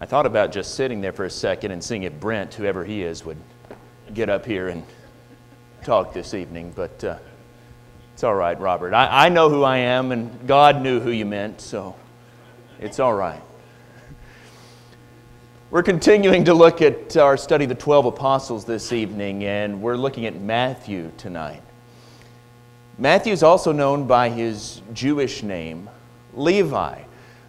I thought about just sitting there for a second and seeing if Brent, whoever he is, would get up here and talk this evening, but uh, it's all right, Robert. I, I know who I am, and God knew who you meant, so it's all right. We're continuing to look at our study of the 12 apostles this evening, and we're looking at Matthew tonight. Matthew is also known by his Jewish name, Levi.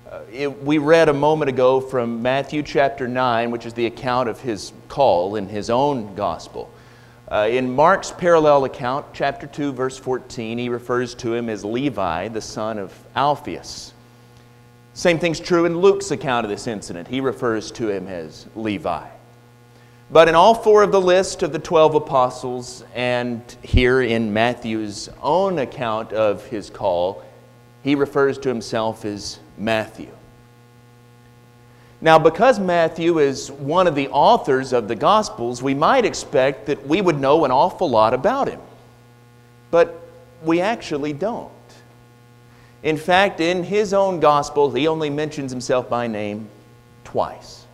Uh, it, we read a moment ago from Matthew chapter 9, which is the account of his call in his own gospel. Uh, in Mark's parallel account, chapter 2, verse 14, he refers to him as Levi, the son of Alphaeus. Same thing's true in Luke's account of this incident. He refers to him as Levi. But in all four of the list of the 12 apostles, and here in Matthew's own account of his call, he refers to himself as Matthew. Now, because Matthew is one of the authors of the Gospels, we might expect that we would know an awful lot about him. But we actually don't. In fact, in his own Gospel, he only mentions himself by name twice.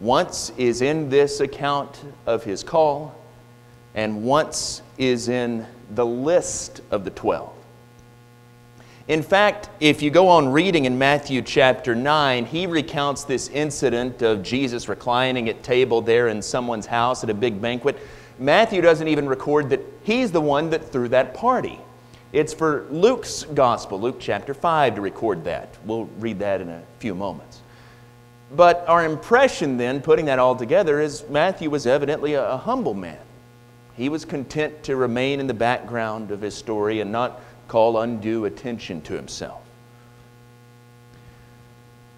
Once is in this account of his call, and once is in the list of the twelve. In fact, if you go on reading in Matthew chapter 9, he recounts this incident of Jesus reclining at table there in someone's house at a big banquet. Matthew doesn't even record that he's the one that threw that party. It's for Luke's gospel, Luke chapter 5, to record that. We'll read that in a few moments. But our impression then, putting that all together, is Matthew was evidently a, humble man. He was content to remain in the background of his story and not call undue attention to himself.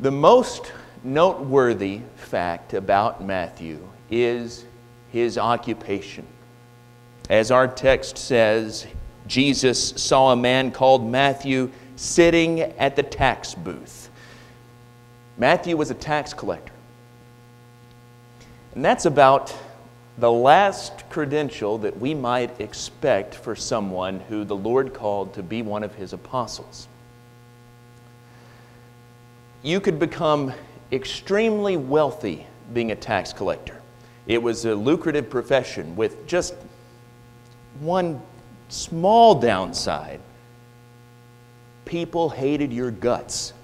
The most noteworthy fact about Matthew is his occupation. As our text says, Jesus saw a man called Matthew sitting at the tax booth. Matthew was a tax collector. And that's about the last credential that we might expect for someone who the Lord called to be one of his apostles. You could become extremely wealthy being a tax collector. It was a lucrative profession with just one small downside. People hated your guts.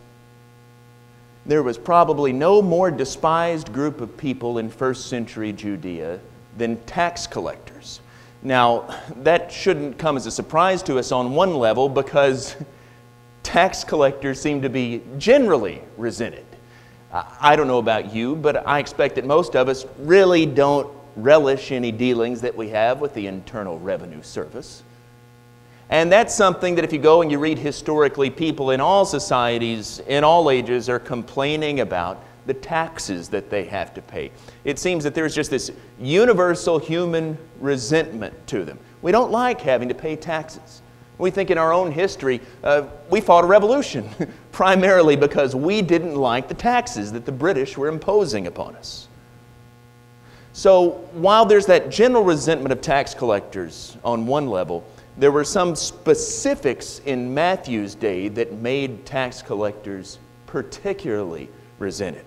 There was probably no more despised group of people in first century Judea than tax collectors. Now, that shouldn't come as a surprise to us on one level because tax collectors seem to be generally resented. I don't know about you, but I expect that most of us really don't relish any dealings that we have with the Internal Revenue Service. And that's something that if you go and you read historically, people in all societies, in all ages, are complaining about the taxes that they have to pay. It seems that there's just this universal human resentment to them. We don't like having to pay taxes. We think in our own history, uh, we fought a revolution primarily because we didn't like the taxes that the British were imposing upon us. So while there's that general resentment of tax collectors on one level, there were some specifics in Matthew's day that made tax collectors particularly resented.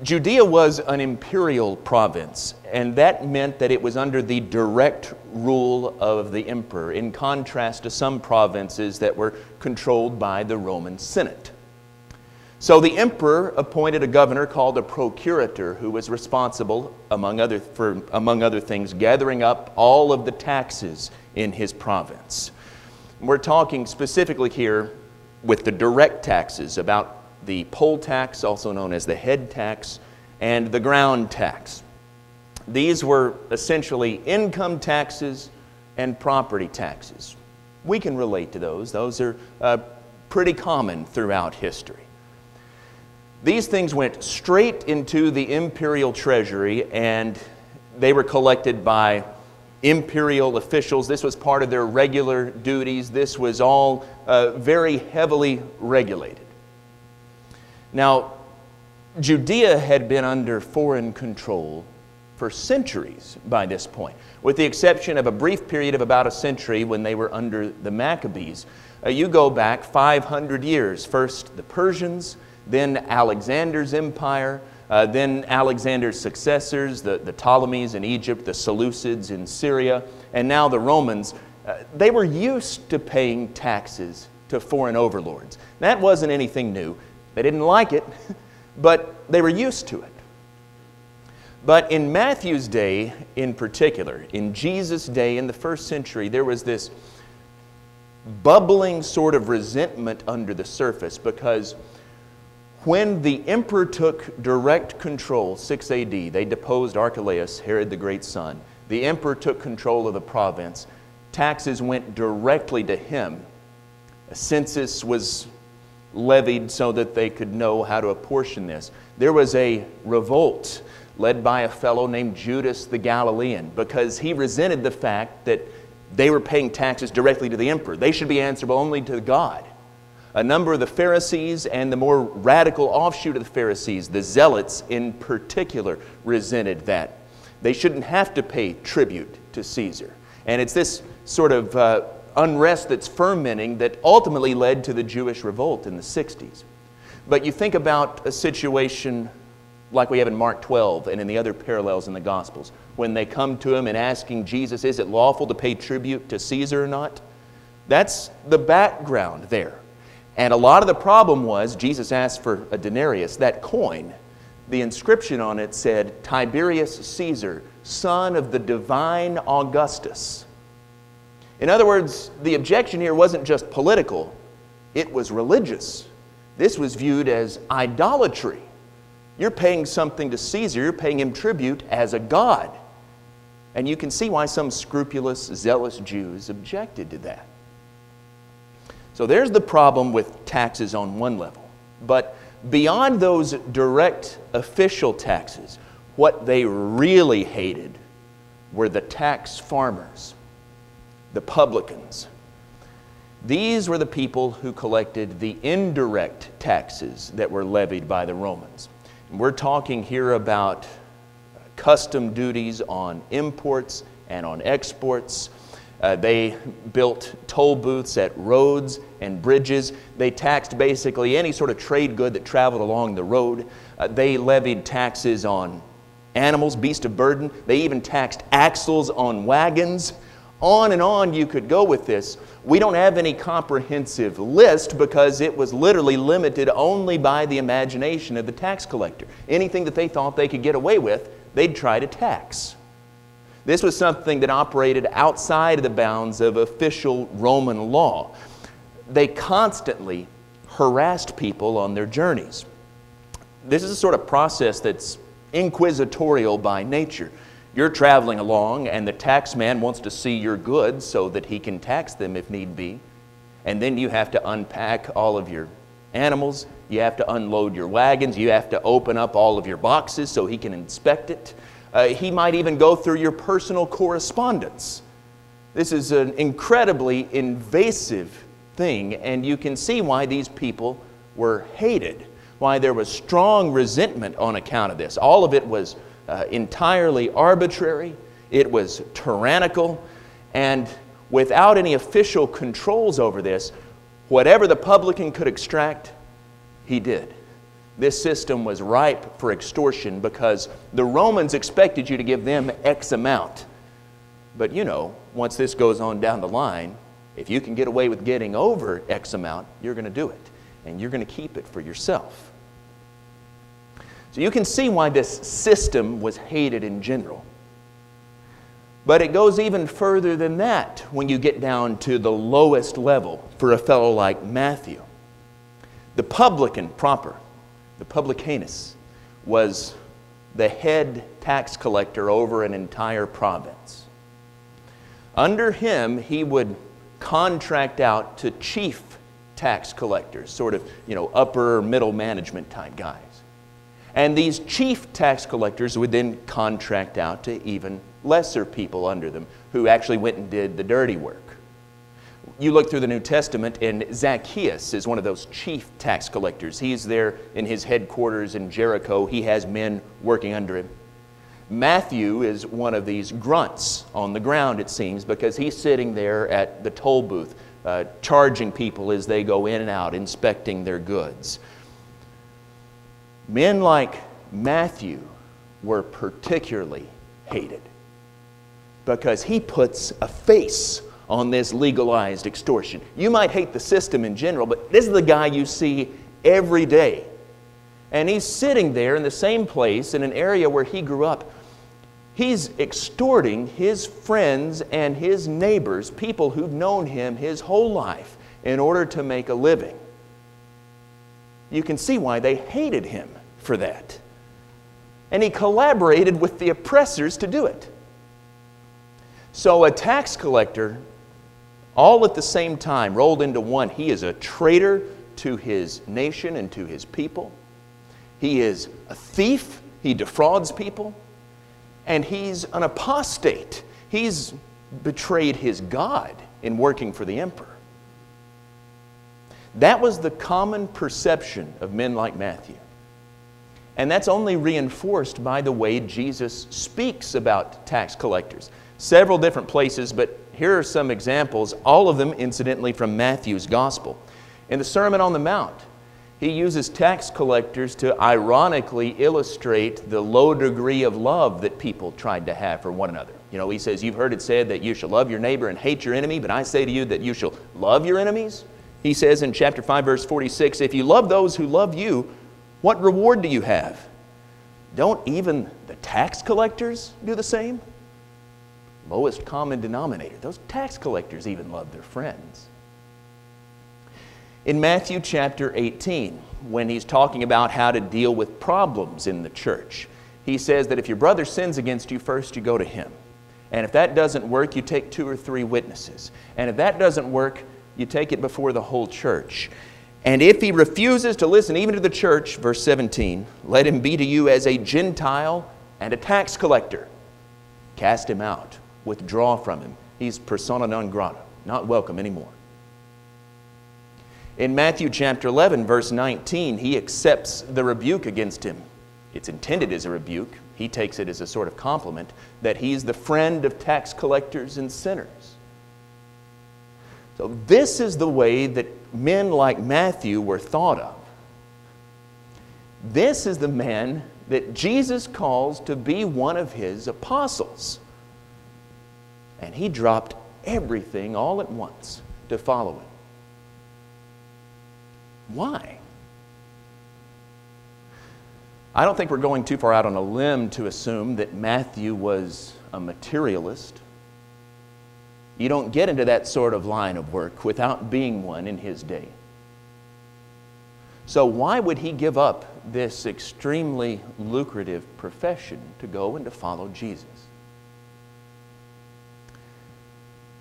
Judea was an imperial province, and that meant that it was under the direct rule of the emperor, in contrast to some provinces that were controlled by the Roman Senate. So the emperor appointed a governor called a procurator who was responsible, among other, for, among other things, gathering up all of the taxes in his province. We're talking specifically here with the direct taxes, about the poll tax, also known as the head tax, and the ground tax. These were essentially income taxes and property taxes. We can relate to those, those are uh, pretty common throughout history. These things went straight into the imperial treasury and they were collected by imperial officials. This was part of their regular duties. This was all uh, very heavily regulated. Now, Judea had been under foreign control for centuries by this point, with the exception of a brief period of about a century when they were under the Maccabees. Uh, you go back 500 years, first the Persians, then Alexander's empire, uh, then Alexander's successors, the, the Ptolemies in Egypt, the Seleucids in Syria, and now the Romans. Uh, they were used to paying taxes to foreign overlords. That wasn't anything new. They didn't like it, but they were used to it. But in Matthew's day in particular, in Jesus' day in the first century, there was this bubbling sort of resentment under the surface because when the emperor took direct control, 6 AD, they deposed Archelaus, Herod the Great's son. The emperor took control of the province. Taxes went directly to him. A census was levied so that they could know how to apportion this. There was a revolt led by a fellow named Judas the Galilean because he resented the fact that they were paying taxes directly to the emperor. They should be answerable only to God. A number of the Pharisees and the more radical offshoot of the Pharisees, the Zealots in particular, resented that. They shouldn't have to pay tribute to Caesar. And it's this sort of uh, unrest that's fermenting that ultimately led to the Jewish revolt in the 60s. But you think about a situation like we have in Mark 12 and in the other parallels in the Gospels, when they come to him and asking Jesus, is it lawful to pay tribute to Caesar or not? That's the background there. And a lot of the problem was Jesus asked for a denarius, that coin. The inscription on it said, Tiberius Caesar, son of the divine Augustus. In other words, the objection here wasn't just political, it was religious. This was viewed as idolatry. You're paying something to Caesar, you're paying him tribute as a god. And you can see why some scrupulous, zealous Jews objected to that. So there's the problem with taxes on one level. But beyond those direct official taxes, what they really hated were the tax farmers, the publicans. These were the people who collected the indirect taxes that were levied by the Romans. We're talking here about custom duties on imports and on exports. Uh, they built toll booths at roads and bridges. They taxed basically any sort of trade good that traveled along the road. Uh, they levied taxes on animals, beasts of burden. They even taxed axles on wagons. On and on you could go with this. We don't have any comprehensive list because it was literally limited only by the imagination of the tax collector. Anything that they thought they could get away with, they'd try to tax. This was something that operated outside of the bounds of official Roman law. They constantly harassed people on their journeys. This is a sort of process that's inquisitorial by nature. You're traveling along, and the tax man wants to see your goods so that he can tax them if need be. And then you have to unpack all of your animals, you have to unload your wagons, you have to open up all of your boxes so he can inspect it. Uh, he might even go through your personal correspondence. This is an incredibly invasive thing, and you can see why these people were hated, why there was strong resentment on account of this. All of it was uh, entirely arbitrary, it was tyrannical, and without any official controls over this, whatever the publican could extract, he did. This system was ripe for extortion because the Romans expected you to give them X amount. But you know, once this goes on down the line, if you can get away with getting over X amount, you're going to do it. And you're going to keep it for yourself. So you can see why this system was hated in general. But it goes even further than that when you get down to the lowest level for a fellow like Matthew. The publican proper, the publicanus, was the head tax collector over an entire province. Under him, he would contract out to chief tax collectors, sort of, you know, upper middle management type guys. And these chief tax collectors would then contract out to even lesser people under them who actually went and did the dirty work. You look through the New Testament, and Zacchaeus is one of those chief tax collectors. He's there in his headquarters in Jericho. He has men working under him. Matthew is one of these grunts on the ground, it seems, because he's sitting there at the toll booth, uh, charging people as they go in and out, inspecting their goods. Men like Matthew were particularly hated because he puts a face on this legalized extortion. You might hate the system in general, but this is the guy you see every day. And he's sitting there in the same place in an area where he grew up. He's extorting his friends and his neighbors, people who've known him his whole life, in order to make a living. You can see why they hated him for that. And he collaborated with the oppressors to do it. So, a tax collector, all at the same time, rolled into one. He is a traitor to his nation and to his people. He is a thief. He defrauds people. And he's an apostate. He's betrayed his God in working for the emperor. That was the common perception of men like Matthew. And that's only reinforced by the way Jesus speaks about tax collectors. Several different places, but here are some examples, all of them incidentally from Matthew's gospel. In the Sermon on the Mount, he uses tax collectors to ironically illustrate the low degree of love that people tried to have for one another. You know, he says, You've heard it said that you shall love your neighbor and hate your enemy, but I say to you that you shall love your enemies he says in chapter 5, verse 46 If you love those who love you, what reward do you have? Don't even the tax collectors do the same? Lowest common denominator. Those tax collectors even love their friends. In Matthew chapter 18, when he's talking about how to deal with problems in the church, he says that if your brother sins against you, first you go to him. And if that doesn't work, you take two or three witnesses. And if that doesn't work, you take it before the whole church. And if he refuses to listen even to the church, verse 17, let him be to you as a Gentile and a tax collector. Cast him out, withdraw from him. He's persona non grata, not welcome anymore. In Matthew chapter 11, verse 19, he accepts the rebuke against him. It's intended as a rebuke. He takes it as a sort of compliment that he's the friend of tax collectors and sinners. So, this is the way that men like Matthew were thought of. This is the man that Jesus calls to be one of his apostles. And he dropped everything all at once to follow him. Why? I don't think we're going too far out on a limb to assume that Matthew was a materialist you don't get into that sort of line of work without being one in his day. So, why would he give up this extremely lucrative profession to go and to follow Jesus?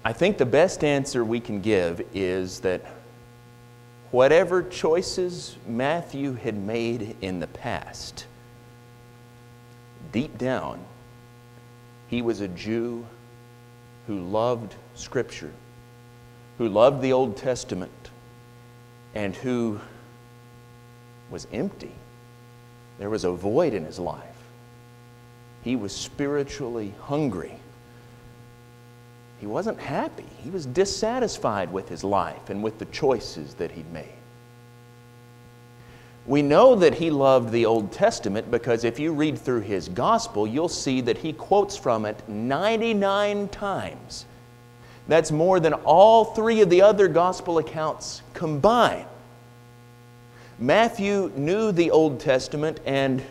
I think the best answer we can give is that whatever choices Matthew had made in the past, deep down, he was a Jew who loved Scripture, who loved the Old Testament, and who was empty. There was a void in his life. He was spiritually hungry. He wasn't happy. He was dissatisfied with his life and with the choices that he'd made. We know that he loved the Old Testament because if you read through his gospel, you'll see that he quotes from it 99 times. That's more than all three of the other gospel accounts combined. Matthew knew the Old Testament and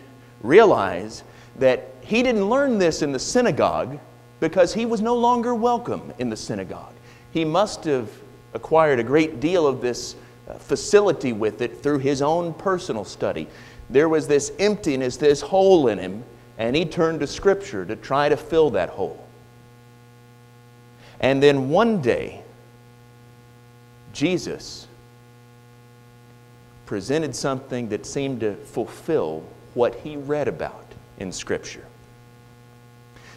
realized that he didn't learn this in the synagogue because he was no longer welcome in the synagogue. He must have acquired a great deal of this uh, facility with it through his own personal study. There was this emptiness, this hole in him, and he turned to Scripture to try to fill that hole. And then one day, Jesus presented something that seemed to fulfill what he read about in Scripture.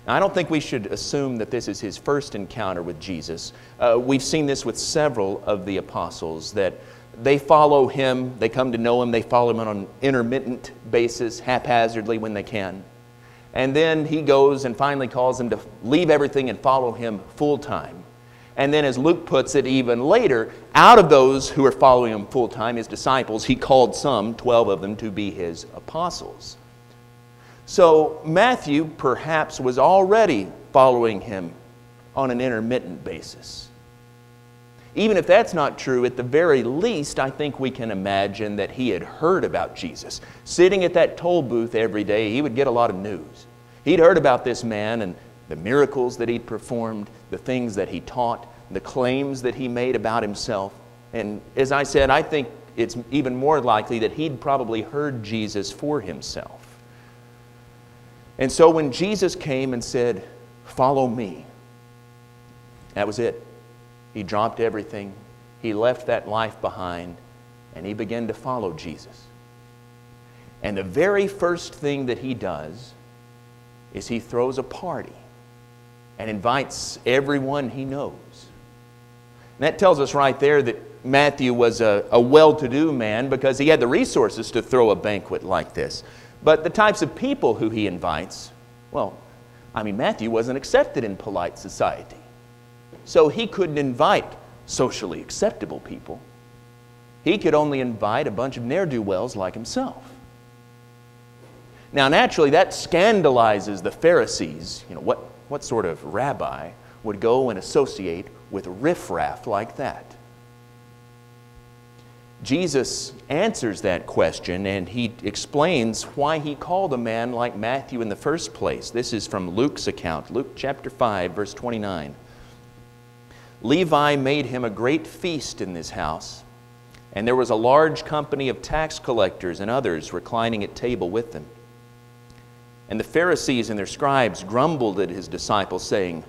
Now, I don't think we should assume that this is his first encounter with Jesus. Uh, we've seen this with several of the apostles that they follow him, they come to know him, they follow him on an intermittent basis, haphazardly when they can. And then he goes and finally calls him to leave everything and follow him full time. And then, as Luke puts it even later, out of those who were following him full time, his disciples, he called some, 12 of them, to be his apostles. So Matthew perhaps was already following him on an intermittent basis. Even if that's not true, at the very least, I think we can imagine that he had heard about Jesus. Sitting at that toll booth every day, he would get a lot of news. He'd heard about this man and the miracles that he'd performed, the things that he taught, the claims that he made about himself. And as I said, I think it's even more likely that he'd probably heard Jesus for himself. And so when Jesus came and said, Follow me, that was it. He dropped everything, he left that life behind, and he began to follow Jesus. And the very first thing that he does is he throws a party and invites everyone he knows. And that tells us right there that Matthew was a, a well to do man because he had the resources to throw a banquet like this. But the types of people who he invites, well, I mean, Matthew wasn't accepted in polite society. So he couldn't invite socially acceptable people. He could only invite a bunch of ne'er do wells like himself. Now, naturally, that scandalizes the Pharisees. You know, what, what sort of rabbi would go and associate with riffraff like that? Jesus answers that question and he explains why he called a man like Matthew in the first place. This is from Luke's account, Luke chapter 5, verse 29. Levi made him a great feast in this house, and there was a large company of tax collectors and others reclining at table with them. And the Pharisees and their scribes grumbled at his disciples, saying,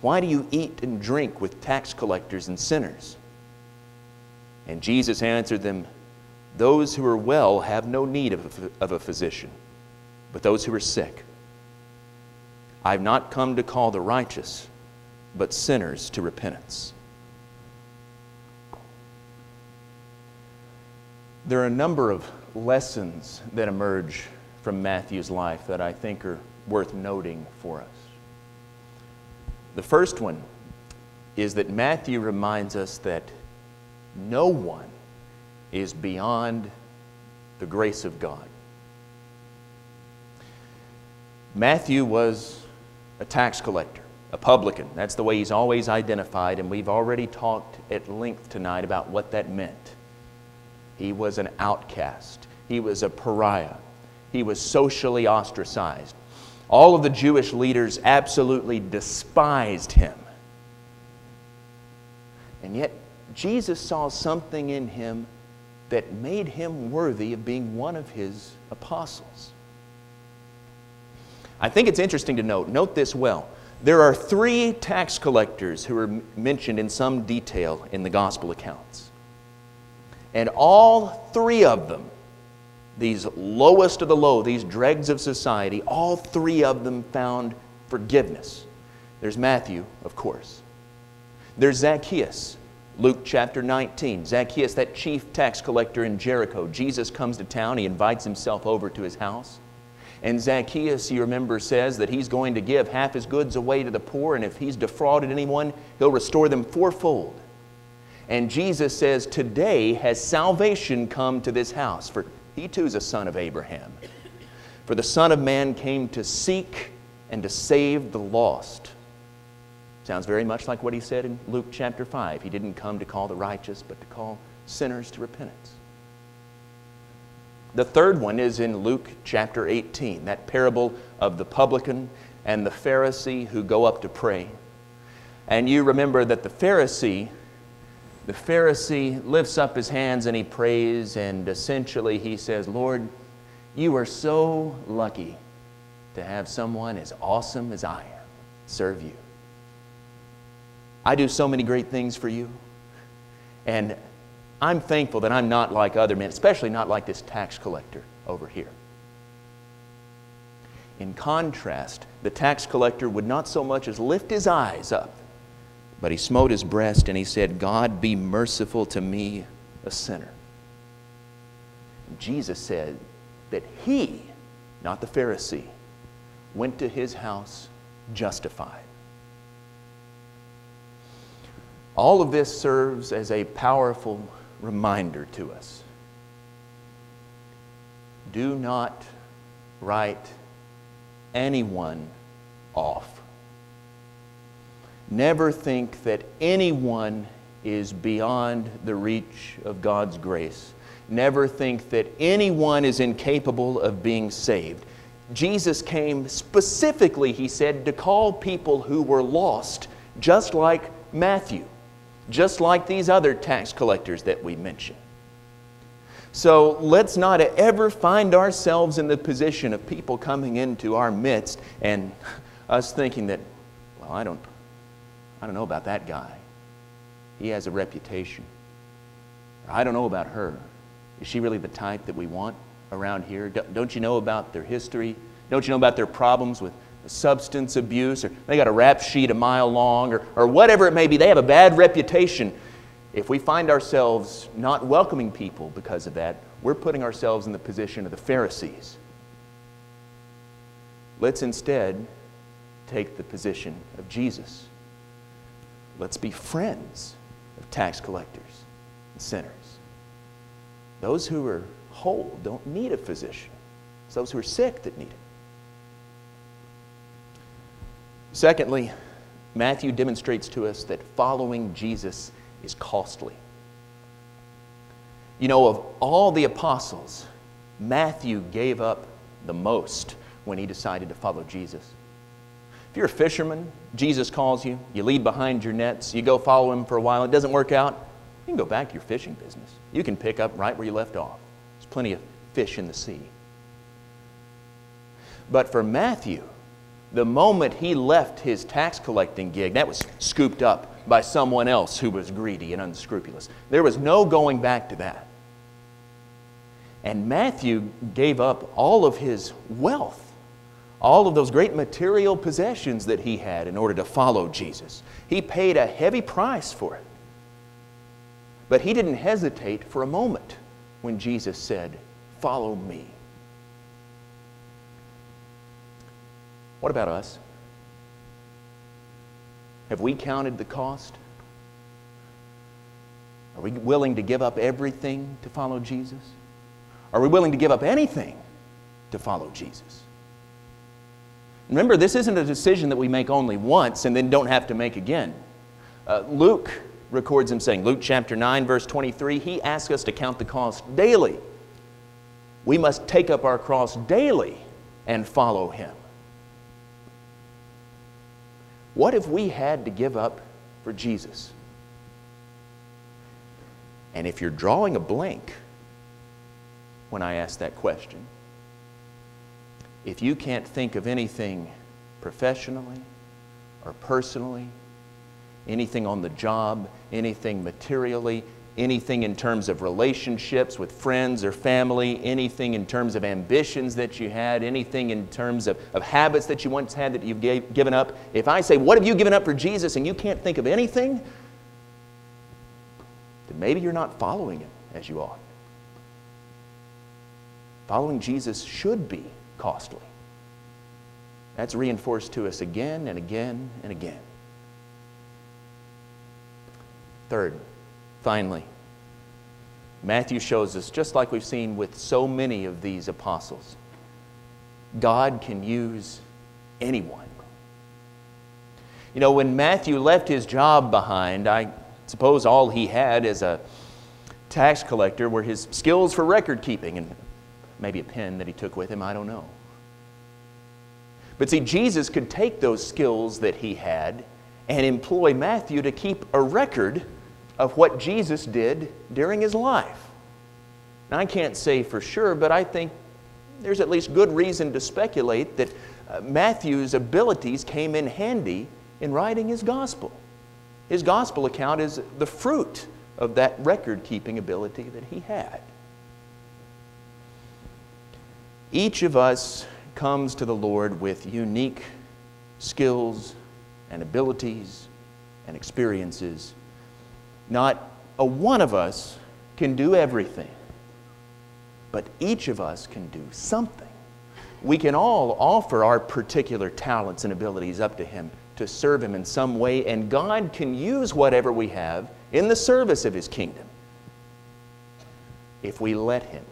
Why do you eat and drink with tax collectors and sinners? And Jesus answered them, Those who are well have no need of a, of a physician, but those who are sick. I have not come to call the righteous, but sinners to repentance. There are a number of lessons that emerge from Matthew's life that I think are worth noting for us. The first one is that Matthew reminds us that no one is beyond the grace of God. Matthew was a tax collector, a publican. That's the way he's always identified, and we've already talked at length tonight about what that meant. He was an outcast, he was a pariah, he was socially ostracized. All of the Jewish leaders absolutely despised him. And yet, Jesus saw something in him that made him worthy of being one of his apostles. I think it's interesting to note, note this well. There are three tax collectors who are mentioned in some detail in the gospel accounts. And all three of them these lowest of the low, these dregs of society, all three of them found forgiveness. There's Matthew, of course. There's Zacchaeus, Luke chapter 19. Zacchaeus, that chief tax collector in Jericho. Jesus comes to town, he invites himself over to his house. And Zacchaeus, you remember, says that he's going to give half his goods away to the poor, and if he's defrauded anyone, he'll restore them fourfold. And Jesus says, Today has salvation come to this house. For he too is a son of Abraham. For the Son of Man came to seek and to save the lost. Sounds very much like what he said in Luke chapter 5. He didn't come to call the righteous, but to call sinners to repentance. The third one is in Luke chapter 18, that parable of the publican and the Pharisee who go up to pray. And you remember that the Pharisee the Pharisee lifts up his hands and he prays, and essentially he says, Lord, you are so lucky to have someone as awesome as I am serve you. I do so many great things for you, and I'm thankful that I'm not like other men, especially not like this tax collector over here. In contrast, the tax collector would not so much as lift his eyes up but he smote his breast and he said, God, be merciful to me, a sinner. Jesus said that he, not the Pharisee, went to his house justified. All of this serves as a powerful reminder to us. Do not write anyone off. Never think that anyone is beyond the reach of God's grace. Never think that anyone is incapable of being saved. Jesus came specifically, he said, to call people who were lost, just like Matthew, just like these other tax collectors that we mentioned. So let's not ever find ourselves in the position of people coming into our midst and us thinking that, well, I don't, I don't know about that guy. He has a reputation. I don't know about her. Is she really the type that we want around here? Don't you know about their history? Don't you know about their problems with substance abuse? Or they got a rap sheet a mile long, or, or whatever it may be. They have a bad reputation. If we find ourselves not welcoming people because of that, we're putting ourselves in the position of the Pharisees. Let's instead take the position of Jesus. Let's be friends of tax collectors and sinners. Those who are whole don't need a physician. It's those who are sick that need it. Secondly, Matthew demonstrates to us that following Jesus is costly. You know, of all the apostles, Matthew gave up the most when he decided to follow Jesus. If you're a fisherman, Jesus calls you, you leave behind your nets, you go follow him for a while, it doesn't work out, you can go back to your fishing business. You can pick up right where you left off. There's plenty of fish in the sea. But for Matthew, the moment he left his tax collecting gig, that was scooped up by someone else who was greedy and unscrupulous. There was no going back to that. And Matthew gave up all of his wealth, all of those great material possessions that he had in order to follow Jesus. He paid a heavy price for it. But he didn't hesitate for a moment when Jesus said, Follow me. What about us? Have we counted the cost? Are we willing to give up everything to follow Jesus? Are we willing to give up anything to follow Jesus? Remember, this isn't a decision that we make only once and then don't have to make again. Uh, Luke records him saying, Luke chapter 9, verse 23, he asks us to count the cost daily. We must take up our cross daily and follow him. What if we had to give up for Jesus? And if you're drawing a blank when I ask that question, if you can't think of anything professionally or personally, anything on the job, anything materially, anything in terms of relationships with friends or family, anything in terms of ambitions that you had, anything in terms of, of habits that you once had that you've gave, given up. If I say, What have you given up for Jesus? and you can't think of anything, then maybe you're not following Him as you ought. Following Jesus should be costly. That's reinforced to us again and again and again. Third, finally, Matthew shows us, just like we've seen with so many of these apostles, God can use anyone. You know, when Matthew left his job behind, I suppose all he had as a tax collector were his skills for record keeping and maybe a pen that he took with him, I don't know. But see, Jesus could take those skills that he had and employ Matthew to keep a record of what Jesus did during his life. Now, I can't say for sure, but I think there's at least good reason to speculate that uh, Matthew's abilities came in handy in writing his gospel. His gospel account is the fruit of that record keeping ability that he had. Each of us comes to the Lord with unique skills and abilities and experiences not a one of us can do everything, but each of us can do something. We can all offer our particular talents and abilities up to Him to serve Him in some way, and God can use whatever we have in the service of His kingdom if we let Him,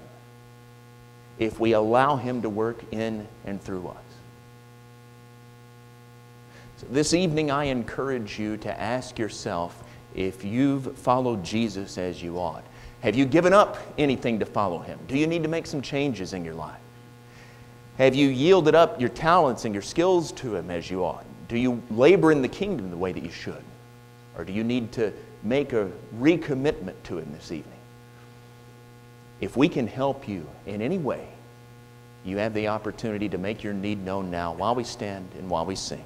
if we allow Him to work in and through us. So this evening, I encourage you to ask yourself if you've followed Jesus as you ought. Have you given up anything to follow Him? Do you need to make some changes in your life? Have you yielded up your talents and your skills to Him as you ought? Do you labor in the kingdom the way that you should? Or do you need to make a recommitment to Him this evening? If we can help you in any way, you have the opportunity to make your need known now while we stand and while we sing.